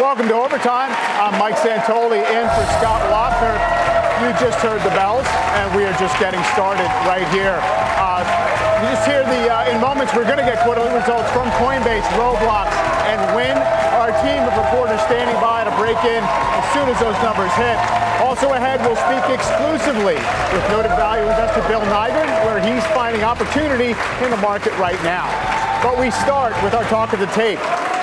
Welcome to Overtime. I'm Mike Santoli in for Scott Wapner. You just heard the bells, and we are just getting started right here. Uh, you just hear the, uh, in moments, we're going to get quarterly results from Coinbase, Roblox, and Wynn. Our team of reporters standing by to break in as soon as those numbers hit. Also ahead, we'll speak exclusively with noted value investor Bill Nygren, where he's finding opportunity in the market right now. But we start with our talk of the tape.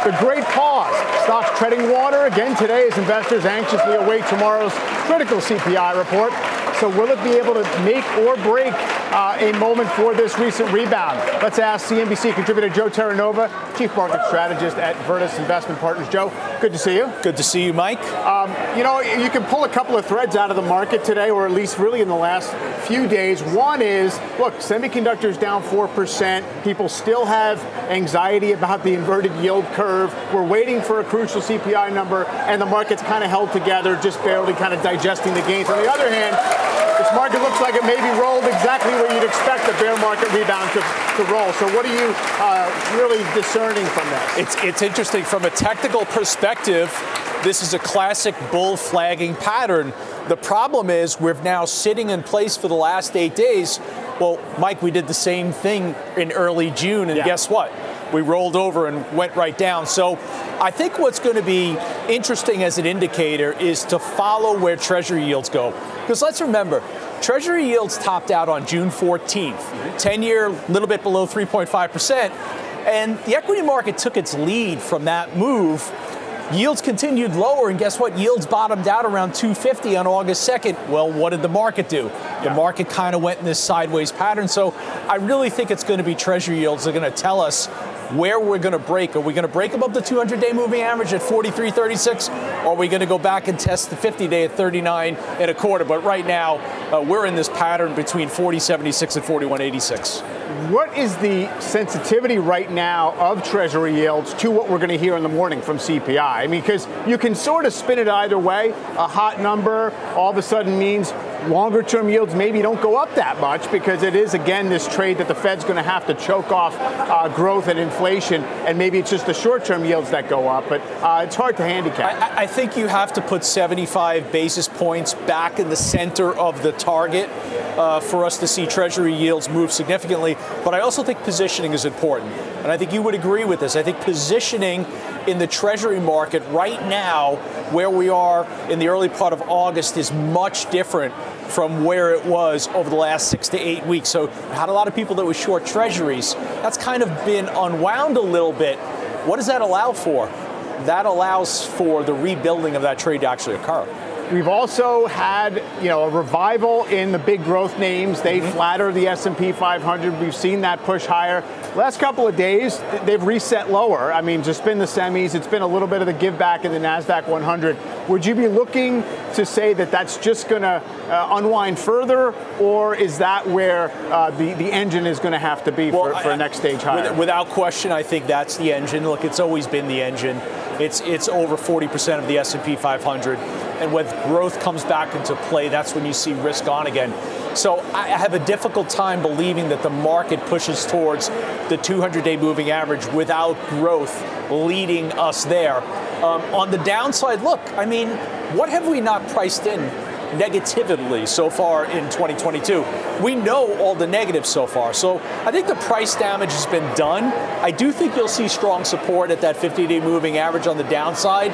The great pause. Stocks treading water again today as investors anxiously await tomorrow's critical CPI report. So will it be able to make or break uh, a moment for this recent rebound? Let's ask CNBC contributor Joe Terranova, chief market strategist at Virtus Investment Partners. Joe, good to see you. Good to see you, Mike. Um, you know, you can pull a couple of threads out of the market today, or at least really in the last few days. One is, look, semiconductors down 4%. People still have anxiety about the inverted yield curve. We're waiting for a crucial CPI number, and the market's kind of held together, just barely kind of digesting the gains. On the other hand, this market looks like it may be rolled exactly where you'd expect a bear market rebound to, to roll. So, what are you uh, really discerning from this? It's, it's interesting. From a technical perspective, this is a classic bull flagging pattern. The problem is we're now sitting in place for the last eight days. Well, Mike, we did the same thing in early June, and yeah. guess what? We rolled over and went right down. So I think what's going to be interesting as an indicator is to follow where Treasury yields go. Because let's remember, Treasury yields topped out on June 14th, mm-hmm. 10 year, a little bit below 3.5%. And the equity market took its lead from that move. Yields continued lower, and guess what? Yields bottomed out around 250 on August 2nd. Well, what did the market do? Yeah. The market kind of went in this sideways pattern. So I really think it's going to be Treasury yields that are going to tell us where we're going to break. Are we going to break above the 200 day moving average at 43.36? Or are we going to go back and test the 50 day at 39 and a quarter? But right now, uh, we're in this pattern between 40.76 and 41.86. What is the sensitivity right now of Treasury yields to what we're going to hear in the morning from CPI? I mean, because you can sort of spin it either way. A hot number all of a sudden means longer term yields maybe don't go up that much because it is, again, this trade that the Fed's going to have to choke off uh, growth and inflation, and maybe it's just the short term yields that go up, but uh, it's hard to handicap. I, I, think you have to put 75 basis points back in the center of the target uh, for us to see Treasury yields move significantly, but I also think positioning is important. And I think you would agree with this. I think positioning in the Treasury market right now, where we are in the early part of August, is much different from where it was over the last six to eight weeks. So, I had a lot of people that were short Treasuries. That's kind of been unwound a little bit. What does that allow for? That allows for the rebuilding of that trade to actually occur. We've also had, you know, a revival in the big growth names. They mm-hmm. flatter the S&P 500. We've seen that push higher. Last couple of days, they've reset lower. I mean, just been the semis. It's been a little bit of the give back in the Nasdaq 100. Would you be looking to say that that's just going to uh, unwind further, or is that where uh, the the engine is going to have to be well, for, for I, next stage higher? Without question, I think that's the engine. Look, it's always been the engine. It's it's over 40% of the S&P 500 and when growth comes back into play, that's when you see risk on again. So I have a difficult time believing that the market pushes towards the 200 day moving average without growth leading us there. Um, on the downside, look, I mean, what have we not priced in negatively so far in 2022. We know all the negatives so far. So I think the price damage has been done. I do think you'll see strong support at that 50 day moving average on the downside.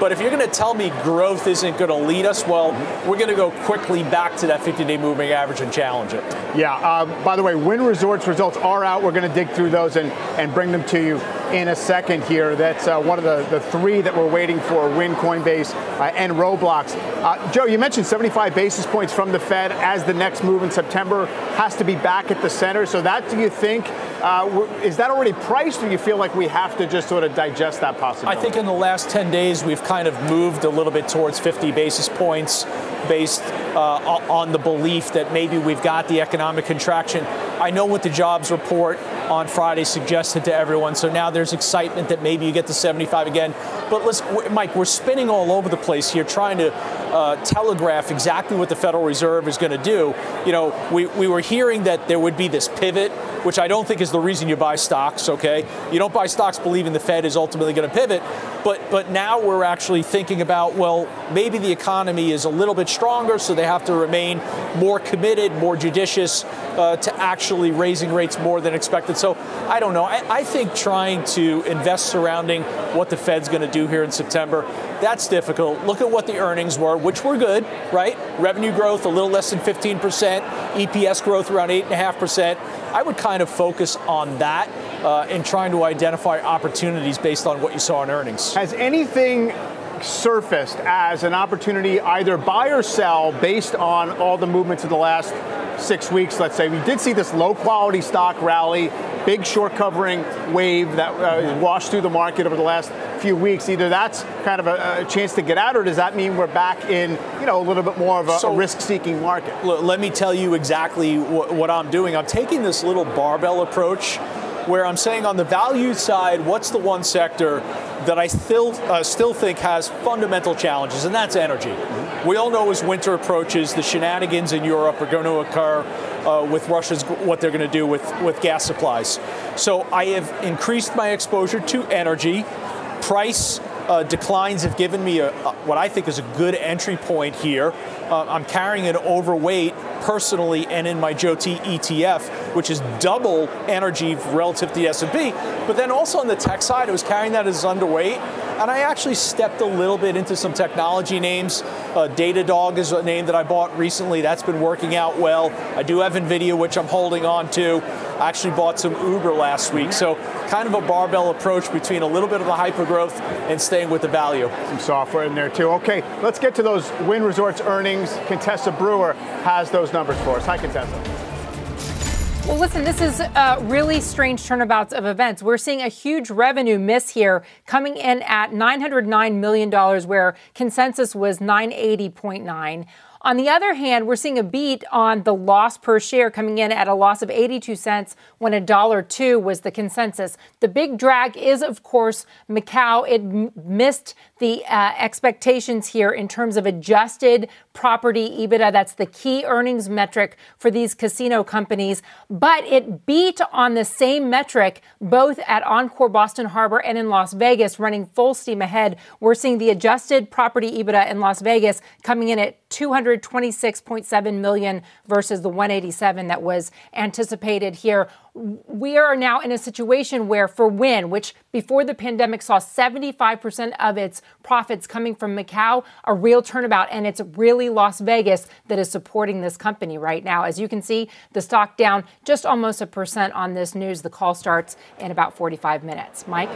But if you're going to tell me growth isn't going to lead us, well, we're going to go quickly back to that 50-day moving average and challenge it. Yeah. Uh, by the way, Wynn Resorts results are out. We're going to dig through those and, and bring them to you in a second here. That's uh, one of the, the three that we're waiting for Wynn, Coinbase, uh, and Roblox. Uh, Joe, you mentioned 75 basis points from the Fed as the next move in September has to be back at the center. So, that do you think uh, is that already priced, or you feel like we have to just sort of digest that possibility? I think in the last 10 days, we've kind of moved a little bit towards 50 basis points based uh, on the belief that maybe we've got the economic contraction. I know what the jobs report on Friday suggested to everyone, so now there's excitement that maybe you get to 75 again. But let's, Mike, we're spinning all over the place here, trying to uh, telegraph exactly what the Federal Reserve is going to do. You know, we, we were hearing that there would be this pivot, which I don't think is the reason you buy stocks. Okay, you don't buy stocks believing the Fed is ultimately going to pivot, but but now we're actually thinking about well, maybe the economy is a little bit stronger, so they have to remain more committed, more judicious uh, to actually raising rates more than expected. So I don't know. I, I think trying to invest surrounding what the Fed's going to do here in September, that's difficult. Look at what the earnings were, which were good, right? Revenue growth a little less than 15%, EPS growth around 8.5%. I would kind of focus on that uh, in trying to identify opportunities based on what you saw in earnings. Has anything surfaced as an opportunity either buy or sell based on all the movements of the last six weeks, let's say? We did see this low quality stock rally, big short covering wave that uh, washed through the market over the last few weeks. Either that's kind of a, a, chance to get out, or does that mean we're back in, you know, a little bit more of a, so, a risk-seeking market? let me tell you exactly what, what I'm doing. I'm taking this little barbell approach where I'm saying on the value side, what's the one sector that I still uh, still think has fundamental challenges, and that's energy. Mm-hmm. We all know as winter approaches, the shenanigans in Europe are going to occur uh, with Russia's what they're going to do with with gas supplies. So I have increased my exposure to energy price uh, declines have given me a, a, what I think is a good entry point here. Uh, I'm carrying an overweight personally and in my JOET ETF, which is double energy relative to the S&P. But then also on the tech side, I was carrying that as underweight. And I actually stepped a little bit into some technology names. Uh, Datadog is a name that I bought recently. That's been working out well. I do have NVIDIA, which I'm holding on to. I actually bought some Uber last week. So kind of a barbell approach between a little bit of the hypergrowth and staying with the value. Some software in there too. Okay, let's get to those Wynn Resorts earnings. Contessa Brewer has those numbers for us. Hi, Contessa. Well, listen, this is a really strange turnabouts of events. We're seeing a huge revenue miss here, coming in at $909 million, where consensus was 980.9. On the other hand, we're seeing a beat on the loss per share coming in at a loss of 82 cents when a dollar two was the consensus. The big drag is, of course, Macau. It m- missed the uh, expectations here in terms of adjusted property EBITDA. That's the key earnings metric for these casino companies. But it beat on the same metric both at Encore Boston Harbor and in Las Vegas, running full steam ahead. We're seeing the adjusted property EBITDA in Las Vegas coming in at 226.7 million versus the 187 that was anticipated here we are now in a situation where for Wynn, which before the pandemic saw 75% of its profits coming from Macau, a real turnabout. And it's really Las Vegas that is supporting this company right now. As you can see, the stock down just almost a percent on this news. The call starts in about 45 minutes. Mike?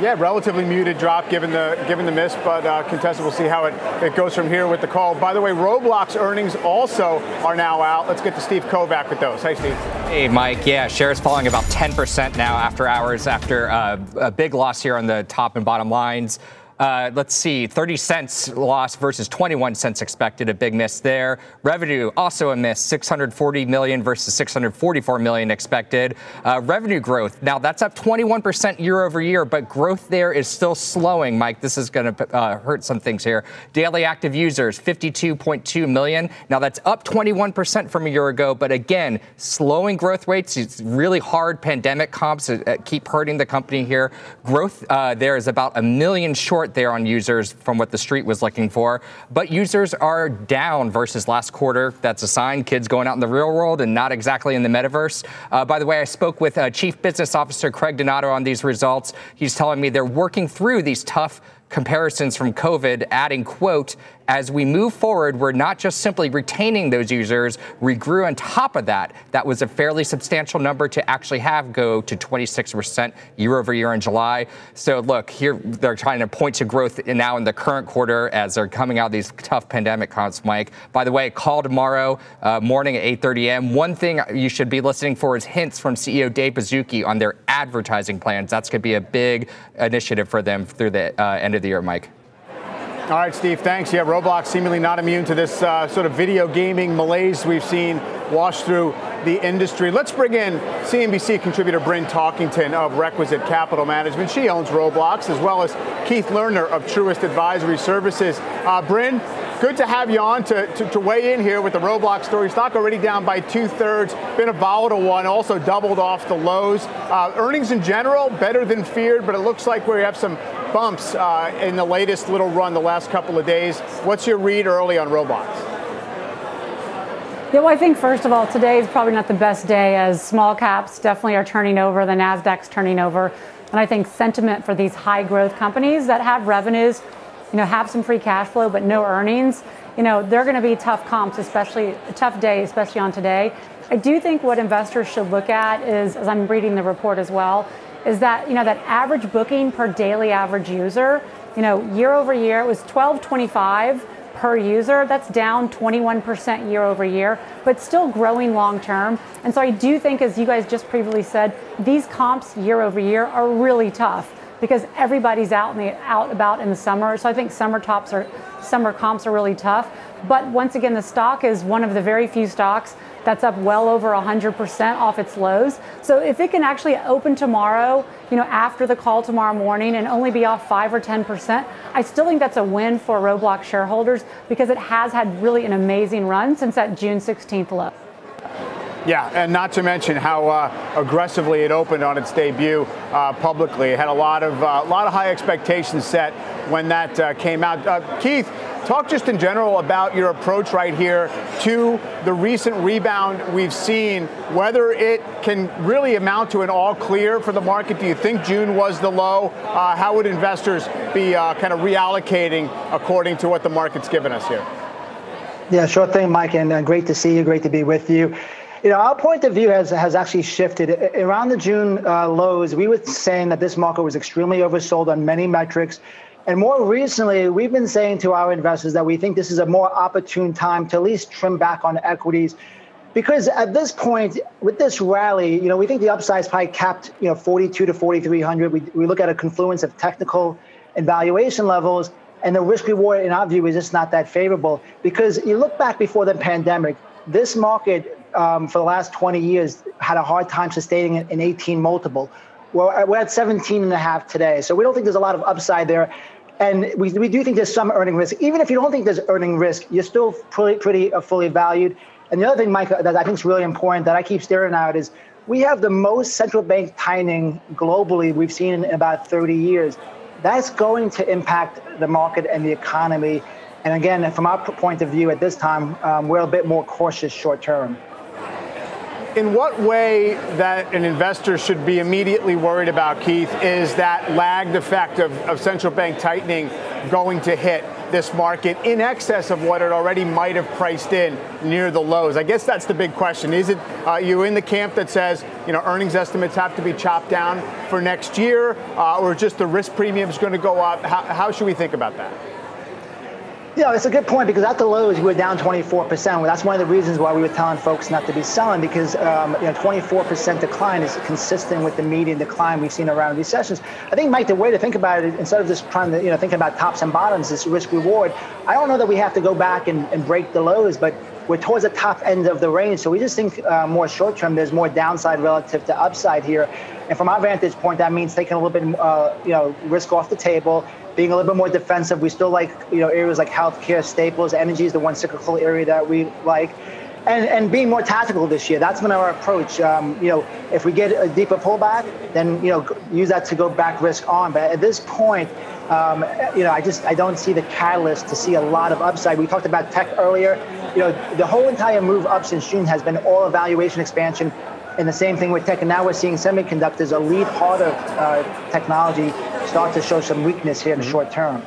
Yeah, relatively muted drop given the given the miss, but uh, Contessa. We'll see how it, it goes from here with the call. By the way, Roblox earnings also are now out. Let's get to Steve Kovac with those. Hey, Steve. Hey, Mike. Yeah, shares is falling about 10% now after hours, after uh, a big loss here on the top and bottom lines. Uh, let's see, 30 cents loss versus 21 cents expected, a big miss there. Revenue also a miss, 640 million versus 644 million expected. Uh, revenue growth, now that's up 21% year over year, but growth there is still slowing. Mike, this is going to uh, hurt some things here. Daily active users, 52.2 million. Now that's up 21% from a year ago, but again, slowing growth rates. It's really hard pandemic comps keep hurting the company here. Growth uh, there is about a million short there on users from what the street was looking for. But users are down versus last quarter. That's a sign kids going out in the real world and not exactly in the metaverse. Uh, by the way, I spoke with uh, Chief Business Officer Craig Donato on these results. He's telling me they're working through these tough comparisons from COVID, adding, quote, as we move forward, we're not just simply retaining those users, we grew on top of that. That was a fairly substantial number to actually have go to 26% year over year in July. So look, here they're trying to point to growth now in the current quarter as they're coming out these tough pandemic comps, Mike. By the way, call tomorrow uh, morning at 8.30 a.m. One thing you should be listening for is hints from CEO Dave Baszucki on their advertising plans. That's going to be a big initiative for them through the uh, end of the year, Mike. All right, Steve, thanks. Yeah, Roblox seemingly not immune to this uh, sort of video gaming malaise we've seen wash through the industry. Let's bring in CNBC contributor Bryn Talkington of Requisite Capital Management. She owns Roblox, as well as Keith Lerner of Truist Advisory Services. Uh, Bryn, good to have you on to, to, to, weigh in here with the Roblox story. Stock already down by two thirds, been a volatile one, also doubled off the lows. Uh, earnings in general, better than feared, but it looks like we have some bumps uh, in the latest little run the last couple of days. What's your read early on Roblox? Yeah, well, I think first of all, today is probably not the best day as small caps definitely are turning over, the NASDAQ's turning over. And I think sentiment for these high growth companies that have revenues, you know, have some free cash flow, but no earnings, you know, they're going to be tough comps, especially a tough day, especially on today. I do think what investors should look at is, as I'm reading the report as well, is that you know that average booking per daily average user, you know, year over year it was 1225 per user. That's down 21% year over year, but still growing long term. And so I do think, as you guys just previously said, these comps year over year are really tough because everybody's out the out about in the summer. So I think summer tops are summer comps are really tough. But once again, the stock is one of the very few stocks that's up well over 100% off its lows. So if it can actually open tomorrow, you know, after the call tomorrow morning and only be off 5 or 10%, I still think that's a win for Roblox shareholders because it has had really an amazing run since that June 16th low. Yeah, and not to mention how uh, aggressively it opened on its debut uh, publicly. It had a lot of uh, lot of high expectations set when that uh, came out. Uh, Keith, talk just in general about your approach right here to the recent rebound we've seen. Whether it can really amount to an all clear for the market. Do you think June was the low? Uh, how would investors be kind of reallocating according to what the market's given us here? Yeah, sure thing, Mike, and great to see you. Great to be with you. You know, our point of view has has actually shifted. Around the June uh, lows, we were saying that this market was extremely oversold on many metrics. And more recently, we've been saying to our investors that we think this is a more opportune time to at least trim back on equities. Because at this point, with this rally, you know, we think the upside is probably capped, you know, 42 to 4,300. We, we look at a confluence of technical and valuation levels, and the risk reward, in our view, is just not that favorable. Because you look back before the pandemic, this market um, for the last 20 years had a hard time sustaining an 18 multiple. We're, we're at 17 and a half today. So we don't think there's a lot of upside there. And we, we do think there's some earning risk. Even if you don't think there's earning risk, you're still pretty, pretty uh, fully valued. And the other thing, Mike, that I think is really important that I keep staring at is we have the most central bank tightening globally we've seen in about 30 years. That's going to impact the market and the economy. And again, from our point of view at this time, um, we're a bit more cautious short term in what way that an investor should be immediately worried about, Keith, is that lagged effect of, of central bank tightening going to hit this market in excess of what it already might have priced in near the lows? I guess that's the big question. Is it uh, you in the camp that says you know earnings estimates have to be chopped down for next year, uh, or just the risk premium is going to go up? How, how should we think about that? Yeah, it's a good point because at the lows we were down 24%. Well, that's one of the reasons why we were telling folks not to be selling because um, you know 24% decline is consistent with the median decline we've seen around recessions. I think, Mike, the way to think about it instead of just trying to you know think about tops and bottoms, this risk reward. I don't know that we have to go back and, and break the lows, but we're towards the top end of the range. So we just think uh, more short term, there's more downside relative to upside here. And from our vantage point, that means taking a little bit, uh, you know, risk off the table, being a little bit more defensive. We still like, you know, areas like healthcare, staples, energy is the one cyclical area that we like. And, and being more tactical this year. That's been our approach. Um, you know, if we get a deeper pullback, then you know use that to go back risk on. But at this point, um, you know, I just I don't see the catalyst to see a lot of upside. We talked about tech earlier. You know, the whole entire move up since June has been all evaluation expansion and the same thing with tech. And now we're seeing semiconductors, a lead part of uh, technology, start to show some weakness here in the mm-hmm. short term.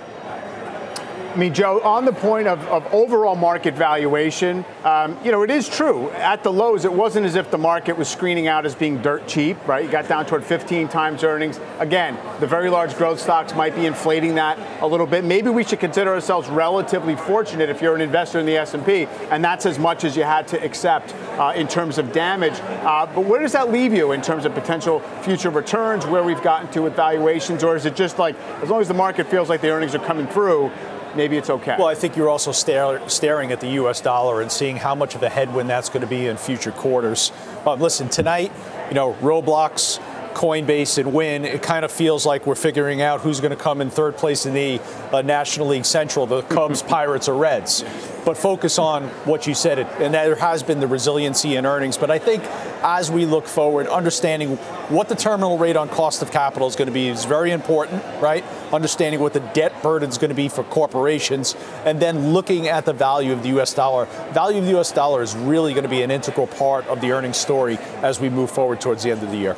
I mean, Joe, on the point of, of overall market valuation, um, you know, it is true. At the lows, it wasn't as if the market was screening out as being dirt cheap, right? You got down toward 15 times earnings. Again, the very large growth stocks might be inflating that a little bit. Maybe we should consider ourselves relatively fortunate if you're an investor in the S&P, and that's as much as you had to accept uh, in terms of damage. Uh, but where does that leave you in terms of potential future returns, where we've gotten to with valuations, or is it just like as long as the market feels like the earnings are coming through, maybe it's okay. Well, I think you're also stare, staring at the U.S. dollar and seeing how much of a headwind that's going to be in future quarters. Um, listen, tonight, you know, Roblox, Coinbase, and Wynn, it kind of feels like we're figuring out who's going to come in third place in the uh, National League Central, the Cubs, Pirates, or Reds but focus on what you said. And there has been the resiliency in earnings. But I think as we look forward, understanding what the terminal rate on cost of capital is going to be is very important, right? Understanding what the debt burden is going to be for corporations, and then looking at the value of the U.S. dollar. Value of the U.S. dollar is really going to be an integral part of the earnings story as we move forward towards the end of the year.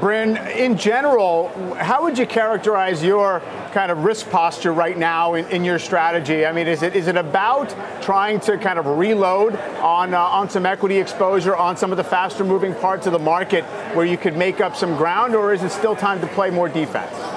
Bryn, in general, how would you characterize your kind of risk posture right now in, in your strategy? I mean, is it is it about trying to kind of reload on uh, on some equity exposure on some of the faster moving parts of the market where you could make up some ground, or is it still time to play more defense?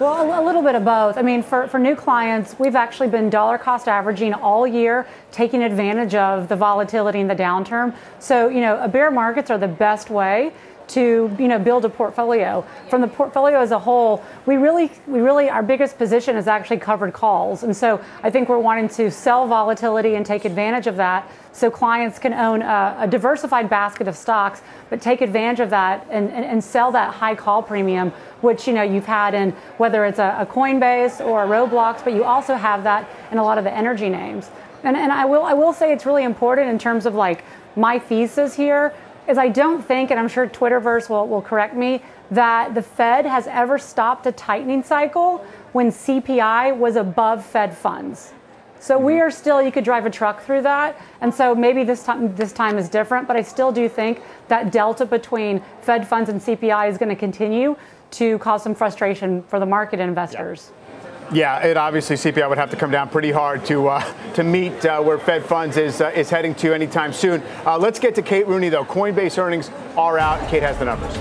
Well, a little bit of both. I mean, for, for new clients, we've actually been dollar cost averaging all year, taking advantage of the volatility in the downturn. So, you know, bear markets are the best way to you know build a portfolio. From the portfolio as a whole, we really we really our biggest position is actually covered calls, and so I think we're wanting to sell volatility and take advantage of that, so clients can own a, a diversified basket of stocks, but take advantage of that and, and, and, sell that high call premium, which you know you've had in whether it's a, a Coinbase or a Roblox, but you also have that in a lot of the energy names. And, and I will I will say it's really important in terms of like my thesis here is I don't think, and I'm sure Twitterverse will, will correct me, that the Fed has ever stopped a tightening cycle when CPI was above Fed funds. So we mm-hmm. are still, you could drive a truck through that. And so maybe this time, this time is different, but I still do think that delta between Fed funds and CPI is going to continue to cause some frustration for the market investors. Yeah. Yeah, it obviously CPI would have to come down pretty hard to uh, to meet uh, where Fed funds is uh, is heading to anytime soon. Uh, let's get to Kate Rooney though. Coinbase earnings are out. Kate has the numbers.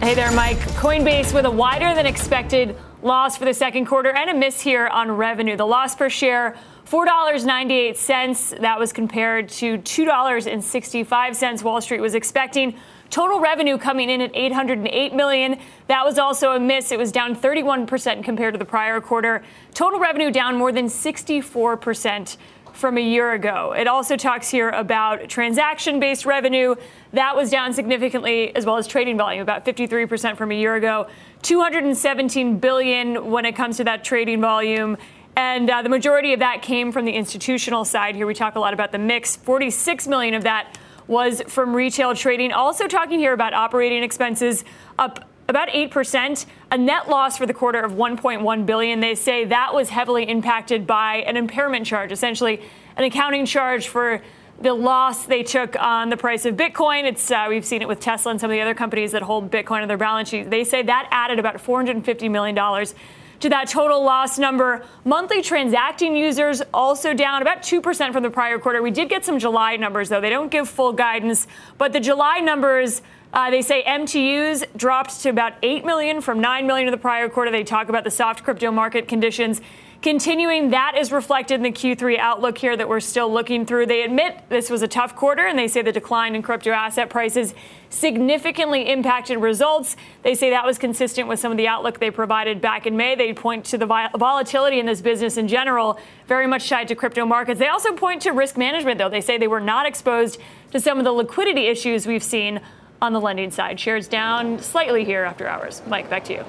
Hey there, Mike. Coinbase with a wider than expected loss for the second quarter and a miss here on revenue. The loss per share. $4.98. That was compared to $2.65 Wall Street was expecting. Total revenue coming in at 808 million. That was also a miss. It was down 31% compared to the prior quarter. Total revenue down more than 64% from a year ago. It also talks here about transaction based revenue. That was down significantly, as well as trading volume, about 53% from a year ago. 217 billion when it comes to that trading volume. And uh, the majority of that came from the institutional side. Here we talk a lot about the mix. 46 million of that was from retail trading. Also talking here about operating expenses up about 8%, a net loss for the quarter of 1.1 billion. They say that was heavily impacted by an impairment charge, essentially an accounting charge for the loss they took on the price of Bitcoin. It's uh, we've seen it with Tesla and some of the other companies that hold Bitcoin on their balance sheet. They say that added about 450 million dollars to that total loss number. Monthly transacting users also down about 2% from the prior quarter. We did get some July numbers, though. They don't give full guidance, but the July numbers. Uh, they say MTUs dropped to about 8 million from 9 million in the prior quarter. They talk about the soft crypto market conditions. Continuing, that is reflected in the Q3 outlook here that we're still looking through. They admit this was a tough quarter and they say the decline in crypto asset prices significantly impacted results. They say that was consistent with some of the outlook they provided back in May. They point to the volatility in this business in general, very much tied to crypto markets. They also point to risk management, though. They say they were not exposed to some of the liquidity issues we've seen on the lending side. Shares down slightly here after hours. Mike, back to you.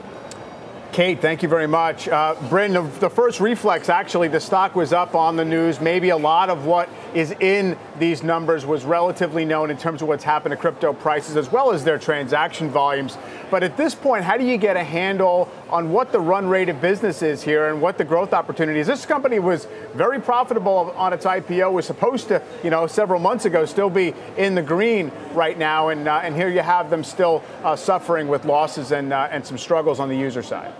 Kate, thank you very much. Uh, Bryn, the, the, first reflex, actually, the stock was up on the news. Maybe a lot of what is in these numbers was relatively known in terms of what's happened to crypto prices as well as their transaction volumes. But at this point, how do you get a handle on what the run rate of business is here and what the growth opportunity is? This company was very profitable on its IPO, was supposed to, you know, several months ago still be in the green right now. And, uh, and here you have them still uh, suffering with losses and, uh, and some struggles on the user side.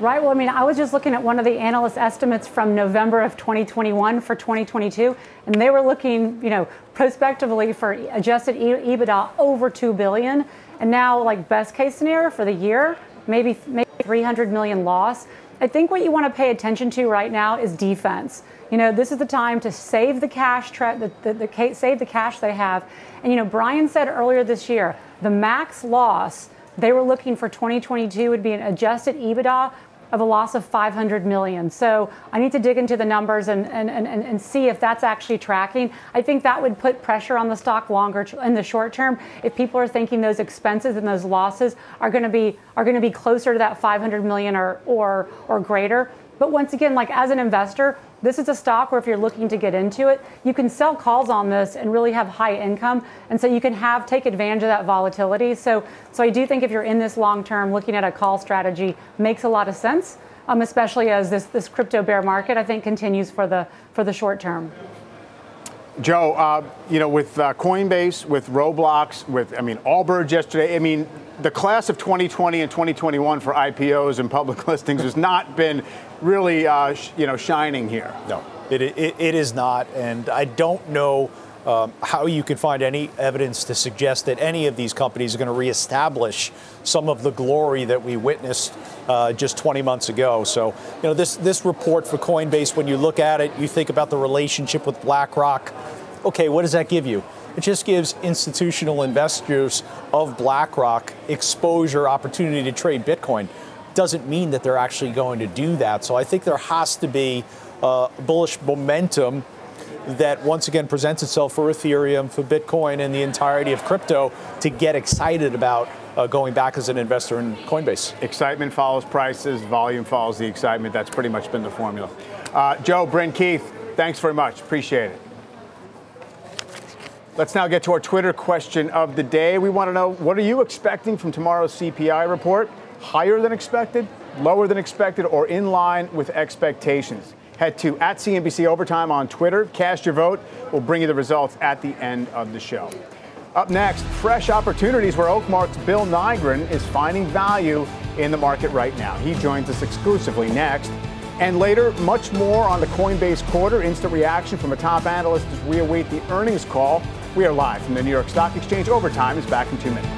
Right. Well, I mean, I was just looking at one of the analyst estimates from November of 2021 for 2022, and they were looking, you know, prospectively for adjusted EBITDA over 2 billion, and now like best case scenario for the year, maybe maybe 300 million loss. I think what you want to pay attention to right now is defense. You know, this is the time to save the cash, the, the, the, save the cash they have. And you know, Brian said earlier this year, the max loss they were looking for 2022 would be an adjusted EBITDA of a loss of 500 million. So I need to dig into the numbers and, and, and, and see if that's actually tracking. I think that would put pressure on the stock longer in the short term if people are thinking those expenses and those losses are going to be are going to be closer to that 500 million or or or greater. But once again, like as an investor, this is a stock where if you're looking to get into it, you can sell calls on this and really have high income. And so you can have take advantage of that volatility. So so I do think if you're in this long term, looking at a call strategy makes a lot of sense. Um, especially as this, this crypto bear market, I think, continues for the for the short term. Joe, uh, you know, with uh, Coinbase, with Roblox, with I mean Allbirds yesterday. I mean, the class of 2020 and 2021 for IPOs and public listings has not been really, uh, sh- you know, shining here. No, it, it, it is not, and I don't know. Um, how you can find any evidence to suggest that any of these companies are going to reestablish some of the glory that we witnessed uh, just 20 months ago. So, you know, this this report for Coinbase, when you look at it, you think about the relationship with BlackRock. Okay, what does that give you? It just gives institutional investors of BlackRock exposure, opportunity to trade Bitcoin doesn't mean that they're actually going to do that. So I think there has to be uh, bullish momentum that once again presents itself for Ethereum, for Bitcoin, and the entirety of crypto to get excited about uh, going back as an investor in Coinbase. Excitement follows prices, volume follows the excitement. That's pretty much been the formula. Uh, Joe, Bryn, Keith, thanks very much. Appreciate it. Let's now get to our Twitter question of the day. We want to know what are you expecting from tomorrow's CPI report? Higher than expected, lower than expected, or in line with expectations. Head to at CNBC Overtime on Twitter. Cast your vote. We'll bring you the results at the end of the show. Up next, fresh opportunities where Oakmark's Bill Nygren is finding value in the market right now. He joins us exclusively next. And later, much more on the Coinbase quarter, instant reaction from a top analyst as we await the earnings call. We are live from the New York Stock Exchange. Overtime is back in two minutes.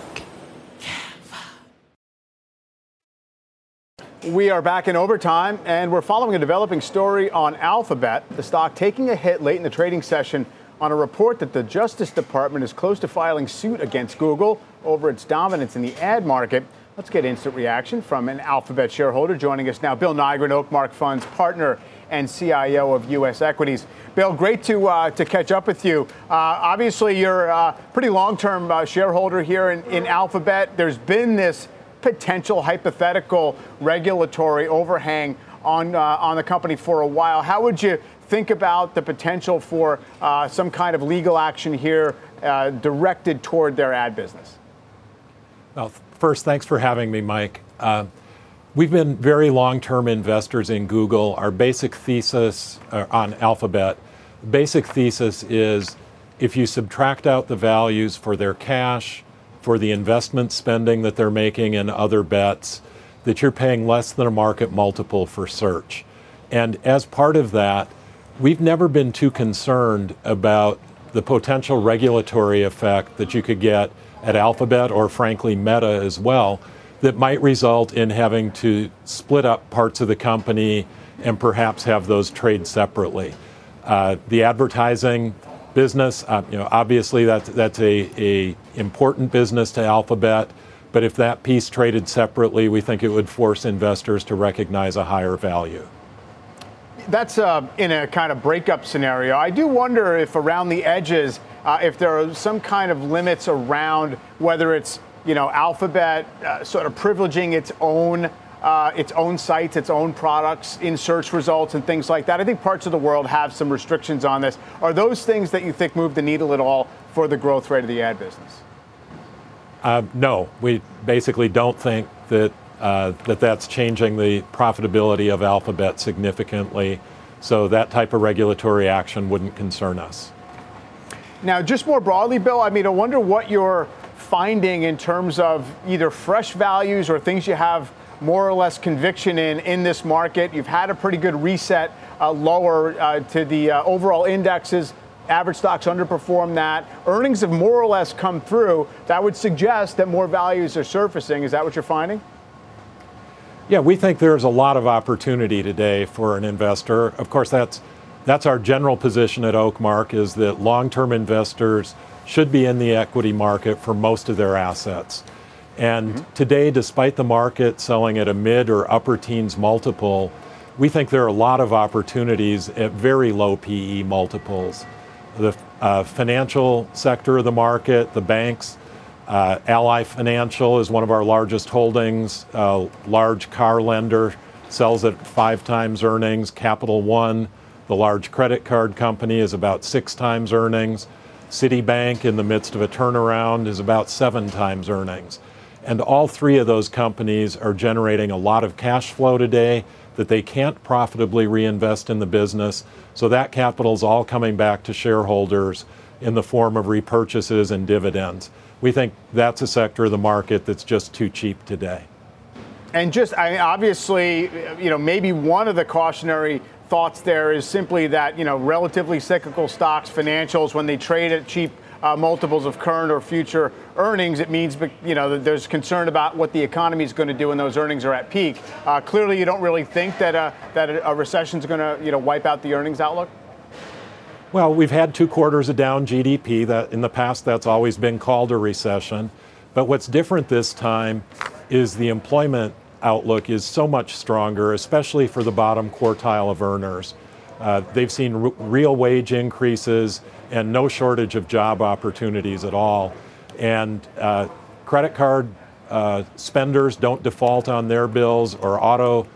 We are back in overtime, and we're following a developing story on Alphabet, the stock taking a hit late in the trading session on a report that the Justice Department is close to filing suit against Google over its dominance in the ad market. Let's get instant reaction from an Alphabet shareholder joining us now, Bill Nygren, Oakmark Funds partner and CIO of U.S. Equities. Bill, great to uh, to catch up with you. Uh, obviously, you're a pretty long-term uh, shareholder here in, in Alphabet. There's been this potential hypothetical regulatory overhang on, uh, on the company for a while. How would you think about the potential for uh, some kind of legal action here uh, directed toward their ad business? Well, first, thanks for having me, Mike. Uh, we've been very long term investors in Google. Our basic thesis uh, on Alphabet, basic thesis is if you subtract out the values for their cash, for the investment spending that they're making and other bets, that you're paying less than a market multiple for search. And as part of that, we've never been too concerned about the potential regulatory effect that you could get at Alphabet or frankly Meta as well that might result in having to split up parts of the company and perhaps have those trade separately. Uh, the advertising business, uh, you know, obviously that's that's a, a important business to Alphabet. But if that piece traded separately, we think it would force investors to recognize a higher value. That's uh, in a kind of breakup scenario. I do wonder if around the edges, uh, if there are some kind of limits around whether it's you know Alphabet uh, sort of privileging its own uh, its own sites, its own products in search results and things like that. I think parts of the world have some restrictions on this. Are those things that you think move the needle at all for the growth rate of the ad business? Uh, no, we basically don't think that uh, that that's changing the profitability of Alphabet significantly. So that type of regulatory action wouldn't concern us. Now, just more broadly, Bill, I mean, I wonder what you're finding in terms of either fresh values or things you have more or less conviction in in this market. You've had a pretty good reset uh, lower uh, to the uh, overall indexes. Average stocks underperform that. Earnings have more or less come through. That would suggest that more values are surfacing. Is that what you're finding? Yeah, we think there's a lot of opportunity today for an investor. Of course, that's that's our general position at Oakmark is that long-term investors should be in the equity market for most of their assets. And mm-hmm. today, despite the market selling at a mid or upper teens multiple, we think there are a lot of opportunities at very low PE multiples. The uh, financial sector of the market, the banks, uh, Ally Financial is one of our largest holdings, uh, large car lender, sells at five times earnings. Capital One, the large credit card company, is about six times earnings. Citibank, in the midst of a turnaround, is about seven times earnings. And all three of those companies are generating a lot of cash flow today that they can't profitably reinvest in the business. So that capital is all coming back to shareholders in the form of repurchases and dividends. We think that's a sector of the market that's just too cheap today. And just, I mean, obviously, you know, maybe one of the cautionary thoughts there is simply that, you know, relatively cyclical stocks, financials, when they trade at cheap uh, multiples of current or future earnings, it means you know there's concern about what the economy is going to do when those earnings are at peak. Uh, clearly, you don't really think that uh, that a recession is going to you know wipe out the earnings outlook. Well, we've had two quarters of down GDP. That in the past, that's always been called a recession. But what's different this time is the employment outlook is so much stronger, especially for the bottom quartile of earners. Uh, they've seen r- real wage increases and no shortage of job opportunities at all. And uh, credit card uh, spenders don't default on their bills, or auto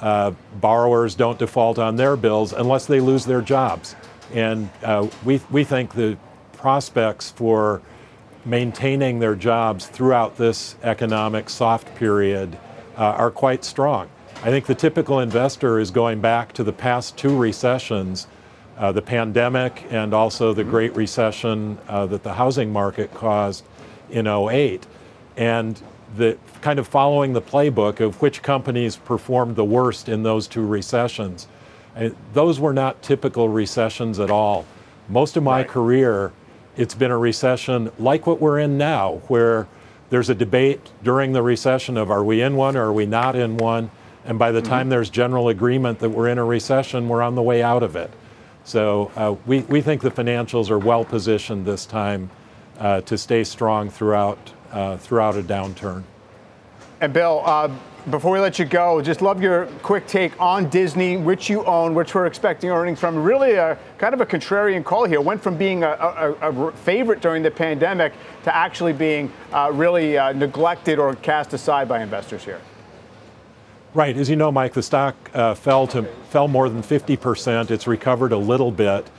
uh, borrowers don't default on their bills unless they lose their jobs. And uh, we, we think the prospects for maintaining their jobs throughout this economic soft period uh, are quite strong. I think the typical investor is going back to the past two recessions uh, the pandemic and also the Great Recession uh, that the housing market caused in 08. And the kind of following the playbook of which companies performed the worst in those two recessions. And those were not typical recessions at all. Most of my right. career, it's been a recession like what we're in now, where there's a debate during the recession of are we in one or are we not in one? And by the mm-hmm. time there's general agreement that we're in a recession, we're on the way out of it. So uh, we, we think the financials are well positioned this time uh, to stay strong throughout, uh, throughout a downturn. And Bill, uh, before we let you go, just love your quick take on Disney, which you own, which we're expecting earnings from. Really, a kind of a contrarian call here. Went from being a, a, a favorite during the pandemic to actually being uh, really uh, neglected or cast aside by investors here. Right. As you know, Mike, the stock uh, fell to fell more than 50%. It's recovered a little bit,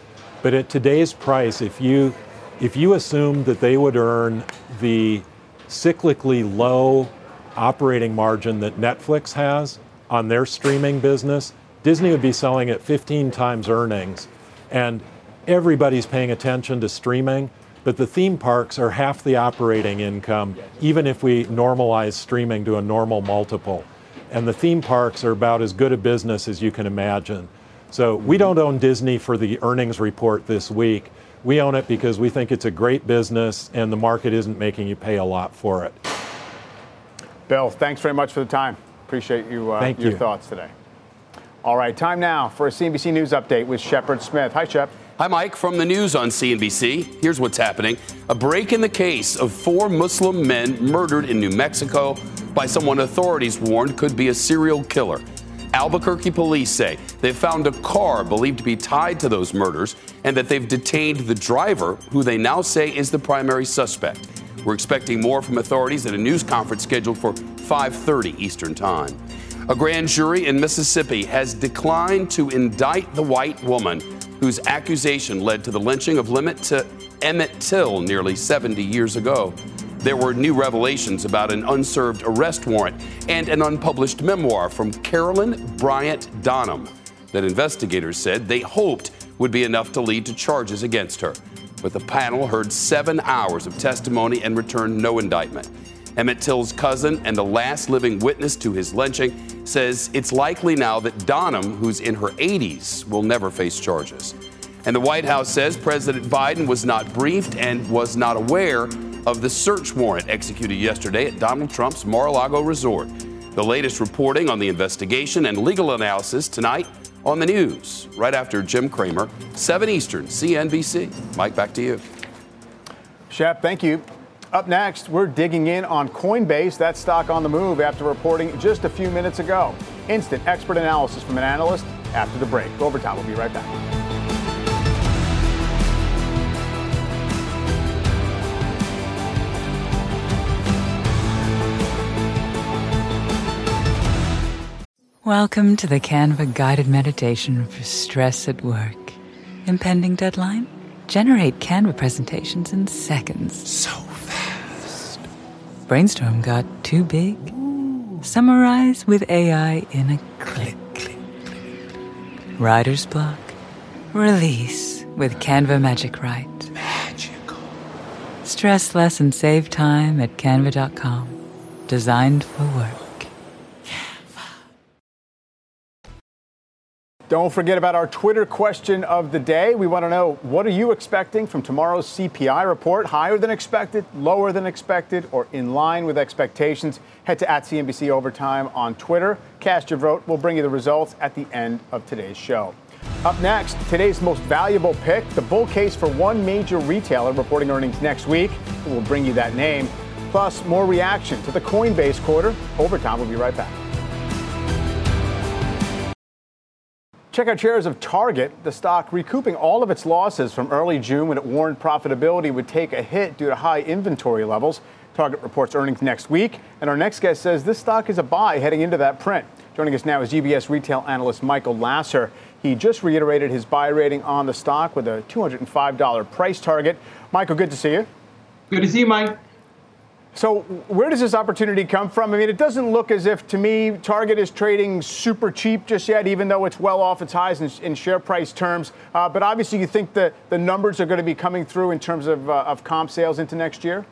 but at today's price, if you if you assume that they would earn the cyclically low operating margin that Netflix has on their streaming business, Disney would be selling at 15 times earnings. And everybody's paying attention to streaming, but the theme parks are half the operating income, even if we normalize streaming to a normal multiple. And the theme parks are about as good a business as you can imagine. So we don't own Disney for the earnings report this week. We own it because we think it's a great business and the market isn't making you pay a lot for it. Bill, thanks very much for the time. Appreciate you, uh, your you. thoughts today. All right, time now for a CNBC News update with Shepard Smith. Hi, Shep. Hi, Mike. From the news on CNBC, here's what's happening. A break in the case of four Muslim men murdered in New Mexico by someone authorities warned could be a serial killer. Albuquerque police say they've found a car believed to be tied to those murders and that they've detained the driver, who they now say is the primary suspect. We're expecting more from authorities at a news conference scheduled for 5:30 Eastern Time. A grand jury in Mississippi has declined to indict the white woman whose accusation led to the lynching of Emmett Till- nearly 70 years ago. There were new revelations about an unserved arrest warrant and an unpublished memoir from Carolyn Bryant Donham that investigators said they hoped would be enough to lead to charges against her. But the panel heard seven hours of testimony and returned no indictment. Emmett Till's cousin and the last living witness to his lynching says it's likely now that Donham, who's in her 80s, will never face charges. And the White House says President Biden was not briefed and was not aware of the search warrant executed yesterday at Donald Trump's Mar a Lago resort. The latest reporting on the investigation and legal analysis tonight on the news, right after Jim Cramer, 7 Eastern, CNBC. Mike, back to you. Shep, thank you. Up next, we're digging in on Coinbase, that stock on the move after reporting just a few minutes ago. Instant expert analysis from an analyst after the break. Overtime, we'll be right back. Welcome to the Canva guided meditation for stress at work. Impending deadline? Generate Canva presentations in seconds. So fast. Brainstorm got too big? Summarize with AI in a click. Writer's block? Release with Canva Magic Write. Magical. Stress less and save time at canva.com. Designed for work. Don't forget about our Twitter question of the day. We want to know what are you expecting from tomorrow's CPI report? Higher than expected, lower than expected, or in line with expectations? Head to at CNBC Overtime on Twitter. Cast your vote. We'll bring you the results at the end of today's show. Up next, today's most valuable pick, the bull case for one major retailer reporting earnings next week. We'll bring you that name. Plus, more reaction to the Coinbase quarter. Overtime. We'll be right back. Check out shares of Target, the stock recouping all of its losses from early June when it warned profitability would take a hit due to high inventory levels. Target reports earnings next week, and our next guest says this stock is a buy heading into that print. Joining us now is UBS retail analyst Michael Lasser. He just reiterated his buy rating on the stock with a $205 price target. Michael, good to see you. Good to see you, Mike. So, where does this opportunity come from? I mean, it doesn't look as if, to me, Target is trading super cheap just yet, even though it's well off its highs in, in share price terms. Uh, but obviously, you think that the numbers are going to be coming through in terms of, uh, of comp sales into next year?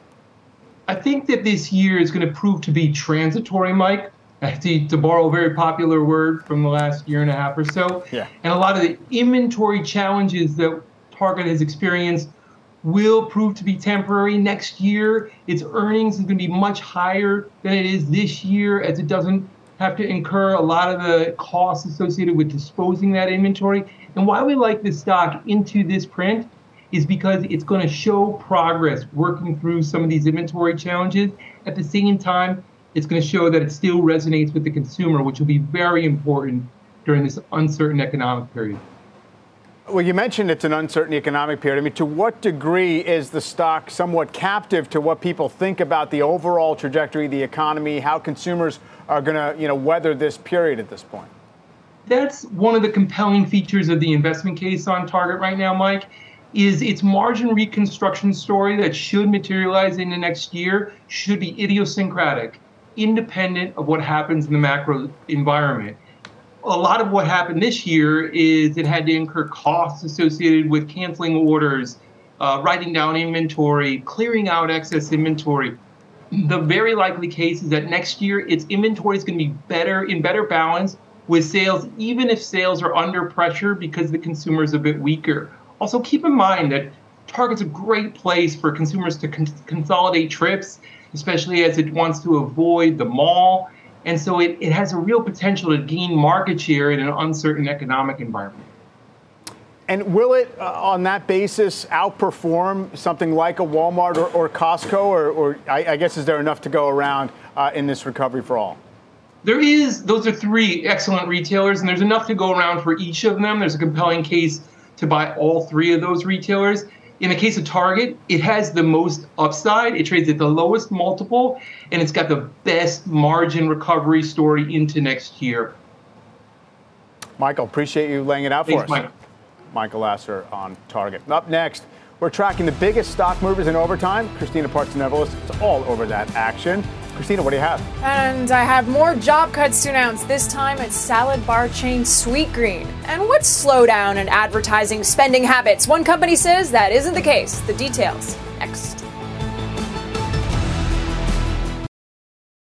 I think that this year is going to prove to be transitory, Mike. To, to borrow a very popular word from the last year and a half or so. Yeah. And a lot of the inventory challenges that Target has experienced will prove to be temporary. Next year, its earnings is going to be much higher than it is this year, as it doesn't have to incur a lot of the costs associated with disposing that inventory. And why we like this stock into this print is because it's going to show progress working through some of these inventory challenges. At the same time, it's going to show that it still resonates with the consumer, which will be very important during this uncertain economic period. Well, you mentioned it's an uncertain economic period. I mean, to what degree is the stock somewhat captive to what people think about the overall trajectory of the economy, how consumers are going to, you know, weather this period at this point? That's one of the compelling features of the investment case on Target right now, Mike, is its margin reconstruction story that should materialize in the next year should be idiosyncratic, independent of what happens in the macro environment a lot of what happened this year is it had to incur costs associated with canceling orders, uh, writing down inventory, clearing out excess inventory. The very likely case is that next year its inventory is going to be better in better balance with sales, even if sales are under pressure because the consumer is a bit weaker. Also, keep in mind that Target's a great place for consumers to con- consolidate trips, especially as it wants to avoid the mall and so it, it has a real potential to gain market share in an uncertain economic environment. And will it, uh, on that basis, outperform something like a Walmart or, or Costco? Or, or I, I, guess, is there enough to go around uh, in this recovery for all? There is. Those are three excellent retailers, and there's enough to go around for each of them. There's a compelling case to buy all three of those retailers. In the case of Target, it has the most upside. It trades at the lowest multiple, and it's got the best margin recovery story into next year. Michael, appreciate you laying it out Thanks, for us. Mike. Michael Lasser on Target. Up next, we're tracking the biggest stock movers in overtime. Christina Parks Partsinevelos is all over that action. Christina, what do you have? And I have more job cuts to announce, this time at salad bar chain Sweetgreen. And what slowdown in advertising spending habits? One company says that isn't the case. The details next.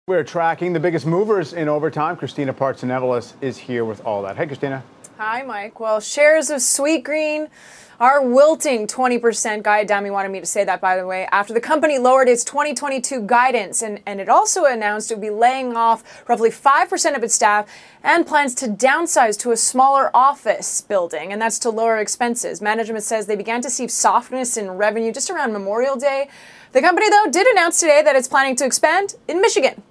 We're tracking the biggest movers in overtime. Christina Partsinevelos is here with all that. Hey, Christina. Hi, Mike. Well, shares of Sweetgreen are wilting 20%. Guy Adami wanted me to say that, by the way, after the company lowered its 2022 guidance. And, and it also announced it would be laying off roughly 5% of its staff and plans to downsize to a smaller office building. And that's to lower expenses. Management says they began to see softness in revenue just around Memorial Day. The company, though, did announce today that it's planning to expand in Michigan.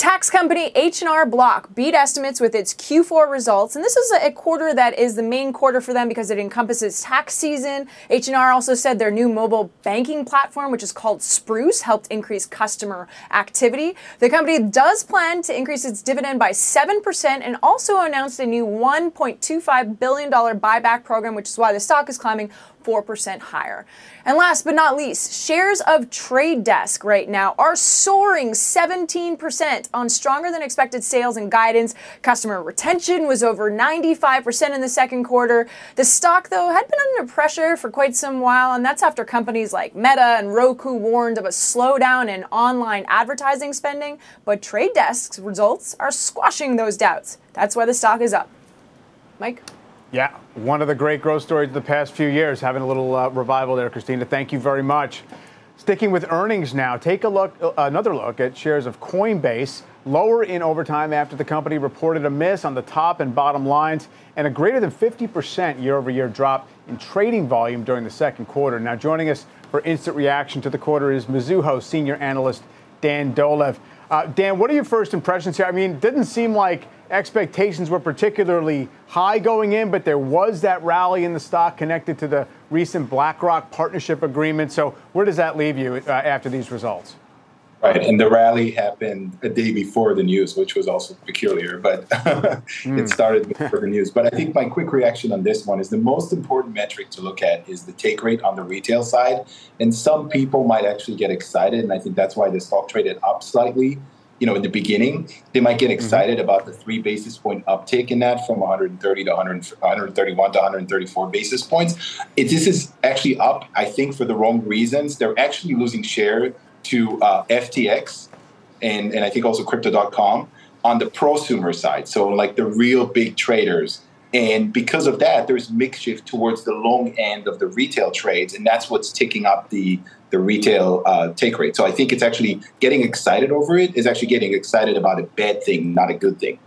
Tax company H&R Block beat estimates with its Q4 results, and this is a quarter that is the main quarter for them because it encompasses tax season. H&R also said their new mobile banking platform, which is called Spruce, helped increase customer activity. The company does plan to increase its dividend by 7% and also announced a new $1.25 billion buyback program, which is why the stock is climbing 4% higher. And last but not least, shares of Trade Desk right now are soaring 17% on stronger than expected sales and guidance. Customer retention was over 95% in the second quarter. The stock, though, had been under pressure for quite some while, and that's after companies like Meta and Roku warned of a slowdown in online advertising spending. But Trade Desk's results are squashing those doubts. That's why the stock is up. Mike? Yeah, one of the great growth stories of the past few years, having a little uh, revival there, Christina. Thank you very much. Sticking with earnings now, take a look, uh, another look at shares of Coinbase, lower in overtime after the company reported a miss on the top and bottom lines, and a greater than 50% year-over-year drop in trading volume during the second quarter. Now, joining us for instant reaction to the quarter is Mizuho senior analyst Dan Dolev. Uh, Dan, what are your first impressions here? I mean, didn't seem like expectations were particularly high going in, but there was that rally in the stock connected to the recent BlackRock partnership agreement. So, where does that leave you uh, after these results? Right, and the rally happened a day before the news, which was also peculiar, but mm. it started before the news. But I think my quick reaction on this one is the most important metric to look at is the take rate on the retail side. And some people might actually get excited, and I think that's why the stock traded up slightly you know, in the beginning, they might get mm-hmm. excited mm-hmm. about the three basis point uptick in that from 130 to 100, 131 to 134 basis points. It, this is actually up, I think, for the wrong reasons. They're actually losing share to uh, FTX and, and I think also crypto.com on the prosumer side. So, like the real big traders. And because of that, there's mix shift towards the long end of the retail trades, and that's what's ticking up the the retail uh, take rate. So I think it's actually getting excited over it is actually getting excited about a bad thing, not a good thing.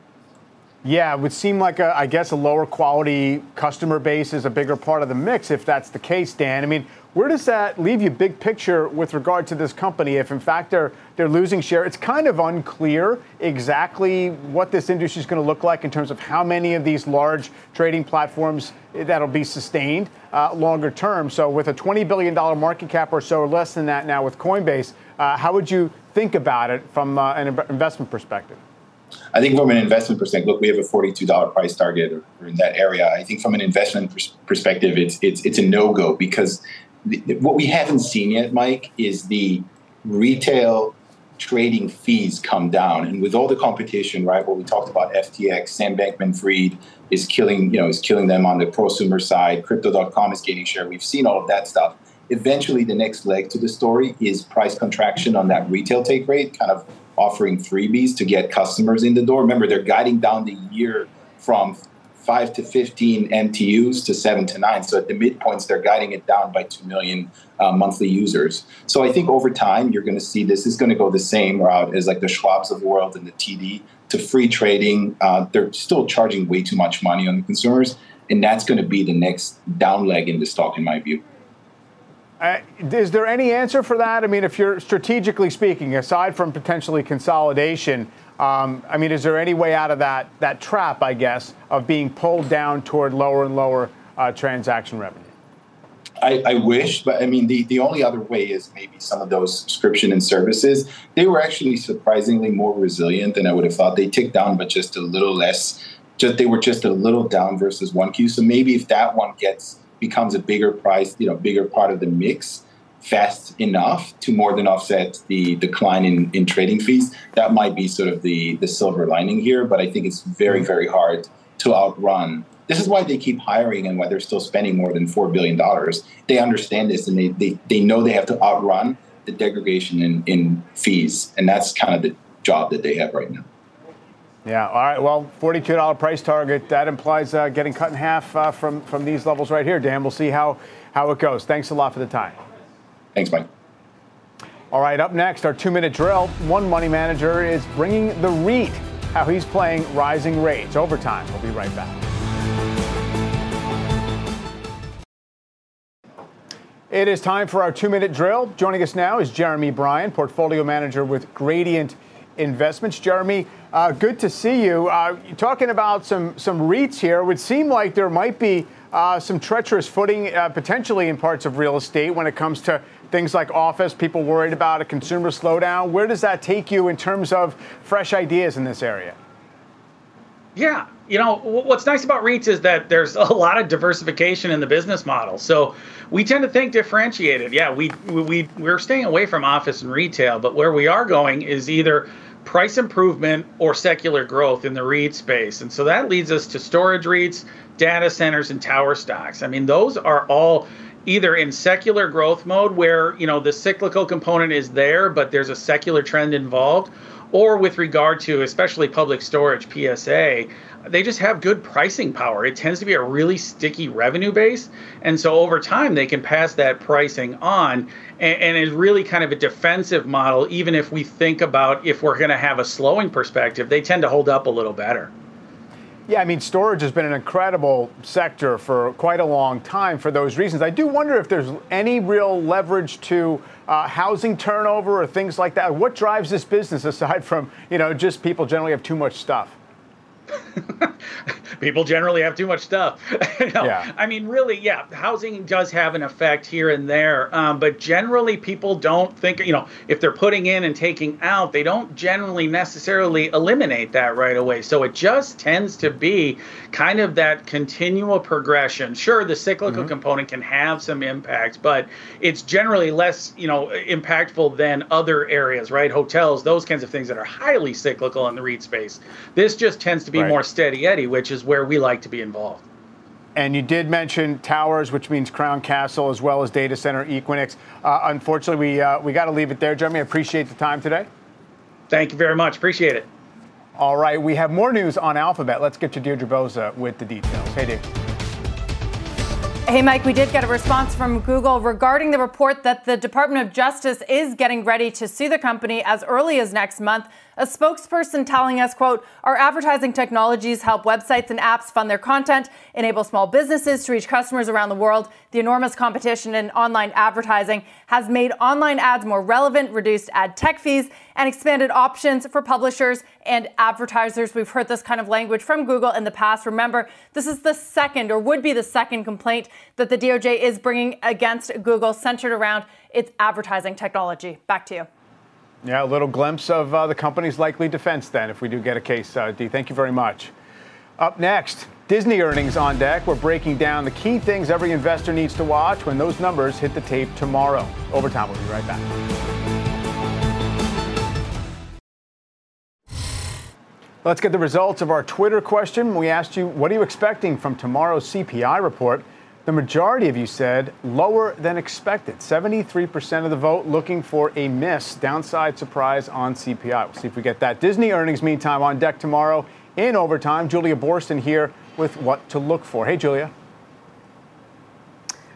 Yeah, it would seem like a, I guess a lower quality customer base is a bigger part of the mix if that's the case, Dan. I mean, Where does that leave you, big picture, with regard to this company? If in fact they're they're losing share, it's kind of unclear exactly what this industry is going to look like in terms of how many of these large trading platforms that'll be sustained uh, longer term. So, with a 20 billion dollar market cap or so, or less than that now with Coinbase, uh, how would you think about it from uh, an investment perspective? I think from an investment perspective, look, we have a $42 price target or, in that area. I think from an investment pers- perspective, it's it's it's a no go because what we haven't seen yet, Mike, is the retail trading fees come down. And with all the competition, right, what we talked about FTX, Sam Bankman Fried is killing, you know, is killing them on the prosumer side. Crypto.com is gaining share. We've seen all of that stuff. Eventually, the next leg to the story is price contraction on that retail take rate, kind of offering freebies to get customers in the door. Remember, they're guiding down the year from 5 to 15 MTUs to 7 to 9. So at the midpoints, they're guiding it down by 2 million uh, monthly users. So I think over time, you're going to see this is going to go the same route as like the Schwabs of the world and the TD to free trading. Uh, they're still charging way too much money on the consumers. And that's going to be the next down leg in the stock, in my view. Uh, is there any answer for that? I mean, if you're strategically speaking, aside from potentially consolidation, um, I mean, is there any way out of that that trap, I guess, of being pulled down toward lower and lower uh, transaction revenue? I, I, wish, but I mean, the, the only other way is maybe some of those subscription and services. They were actually surprisingly more resilient than I would have thought. They ticked down, but just a little less. Just they were just a little down versus one Q. So maybe if that one gets becomes a bigger price, you know, bigger part of the mix, fast enough to more than offset the decline in, in trading fees. That might be sort of the, the silver lining here, but I think it's very, mm-hmm. very hard to outrun. This is why they keep hiring and why they're still spending more than $4 billion. They understand this and they, they, they know they have to outrun the degradation in, in fees. And that's kind of the job that they have right now. Yeah. All right. Well, $42 price target. That implies uh, getting cut in half uh, from, from these levels right here, Dan. We'll see how, how it goes. Thanks a lot for the time. Thanks, Mike. All right, up next, our two minute drill. One money manager is bringing the REIT, how he's playing rising rates. Overtime. We'll be right back. It is time for our two minute drill. Joining us now is Jeremy Bryan, portfolio manager with Gradient Investments. Jeremy, uh, good to see you. Uh, talking about some, some REITs here, it would seem like there might be uh, some treacherous footing uh, potentially in parts of real estate when it comes to things like office, people worried about a consumer slowdown. Where does that take you in terms of fresh ideas in this area? Yeah, you know what's nice about REITs is that there's a lot of diversification in the business model. So we tend to think differentiated. Yeah, we we we're staying away from office and retail, but where we are going is either price improvement or secular growth in the REIT space. And so that leads us to storage REITs, data centers, and tower stocks. I mean, those are all either in secular growth mode where you know the cyclical component is there but there's a secular trend involved or with regard to especially public storage PSA they just have good pricing power. It tends to be a really sticky revenue base and so over time they can pass that pricing on. And, and is really kind of a defensive model even if we think about if we're going to have a slowing perspective they tend to hold up a little better yeah, I mean, storage has been an incredible sector for quite a long time for those reasons. I do wonder if there's any real leverage to uh, housing turnover or things like that. What drives this business aside from, you know, just people generally have too much stuff? people generally have too much stuff. no, yeah. I mean, really, yeah, housing does have an effect here and there, um, but generally, people don't think, you know, if they're putting in and taking out, they don't generally necessarily eliminate that right away. So it just tends to be kind of that continual progression. Sure, the cyclical mm-hmm. component can have some impact, but it's generally less, you know, impactful than other areas, right? Hotels, those kinds of things that are highly cyclical in the REIT space. This just tends to be right. more steady Eddy, which is where we like to be involved. And you did mention towers, which means Crown Castle, as well as data center Equinix. Uh, unfortunately, we uh, we got to leave it there, Jeremy. I appreciate the time today. Thank you very much. Appreciate it. All right, we have more news on Alphabet. Let's get to Deirdre Bosa with the details. Hey, Dave. Hey, Mike, we did get a response from Google regarding the report that the Department of Justice is getting ready to sue the company as early as next month A spokesperson telling us, quote, our advertising technologies help websites and apps fund their content, enable small businesses to reach customers around the world. The enormous competition in online advertising has made online ads more relevant, reduced ad tech fees, and expanded options for publishers and advertisers. We've heard this kind of language from Google in the past. Remember, this is the second or would be the second complaint that the DOJ is bringing against Google centered around its advertising technology. Back to you. Yeah, a little glimpse of uh, the company's likely defense then if we do get a case, uh, Dee. Thank you very much. Up next, Disney earnings on deck. We're breaking down the key things every investor needs to watch when those numbers hit the tape tomorrow. Overtime, we'll be right back. Let's get the results of our Twitter question. We asked you, what are you expecting from tomorrow's CPI report? The majority of you said lower than expected. 73% of the vote looking for a miss, downside surprise on CPI. We'll see if we get that. Disney earnings, meantime, on deck tomorrow in overtime. Julia Boorstin here with what to look for. Hey, Julia.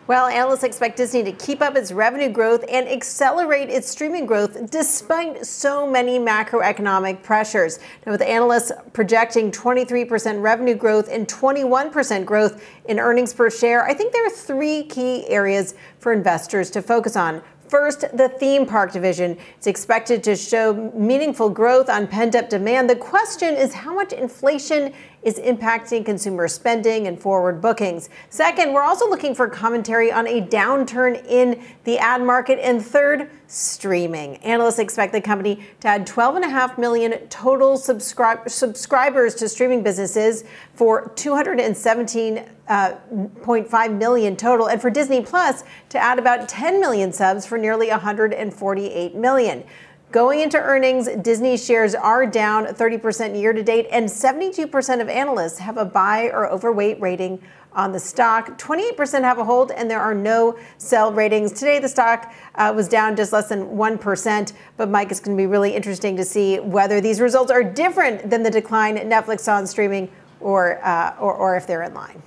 Well, analysts expect Disney to keep up its revenue growth and accelerate its streaming growth despite so many macroeconomic pressures. Now, with analysts projecting 23% revenue growth and 21% growth in earnings per share, I think there are three key areas for investors to focus on. First, the theme park division is expected to show meaningful growth on pent up demand. The question is how much inflation is impacting consumer spending and forward bookings. Second, we're also looking for commentary on a downturn in the ad market. And third, streaming. Analysts expect the company to add 12.5 million total subscri- subscribers to streaming businesses for 217.5 uh, million total, and for Disney Plus to add about 10 million subs for nearly 148 million. Going into earnings, Disney shares are down 30% year to date, and 72% of analysts have a buy or overweight rating on the stock. 28% have a hold, and there are no sell ratings. Today, the stock uh, was down just less than 1%. But, Mike, it's going to be really interesting to see whether these results are different than the decline Netflix saw in streaming or, uh, or, or if they're in line.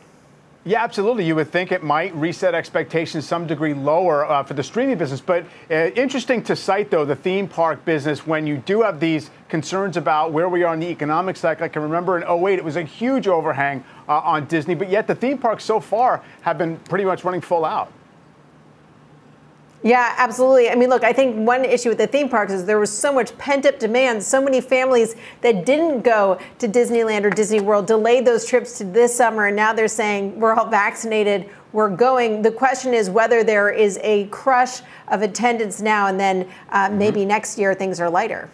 Yeah, absolutely. You would think it might reset expectations some degree lower uh, for the streaming business. But uh, interesting to cite, though, the theme park business when you do have these concerns about where we are in the economic cycle. I can remember in 08, it was a huge overhang uh, on Disney, but yet the theme parks so far have been pretty much running full out. Yeah, absolutely. I mean, look, I think one issue with the theme parks is there was so much pent up demand. So many families that didn't go to Disneyland or Disney World delayed those trips to this summer, and now they're saying we're all vaccinated, we're going. The question is whether there is a crush of attendance now, and then uh, mm-hmm. maybe next year things are lighter.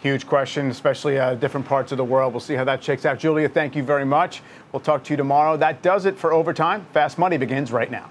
Huge question, especially uh, different parts of the world. We'll see how that shakes out. Julia, thank you very much. We'll talk to you tomorrow. That does it for overtime. Fast Money begins right now.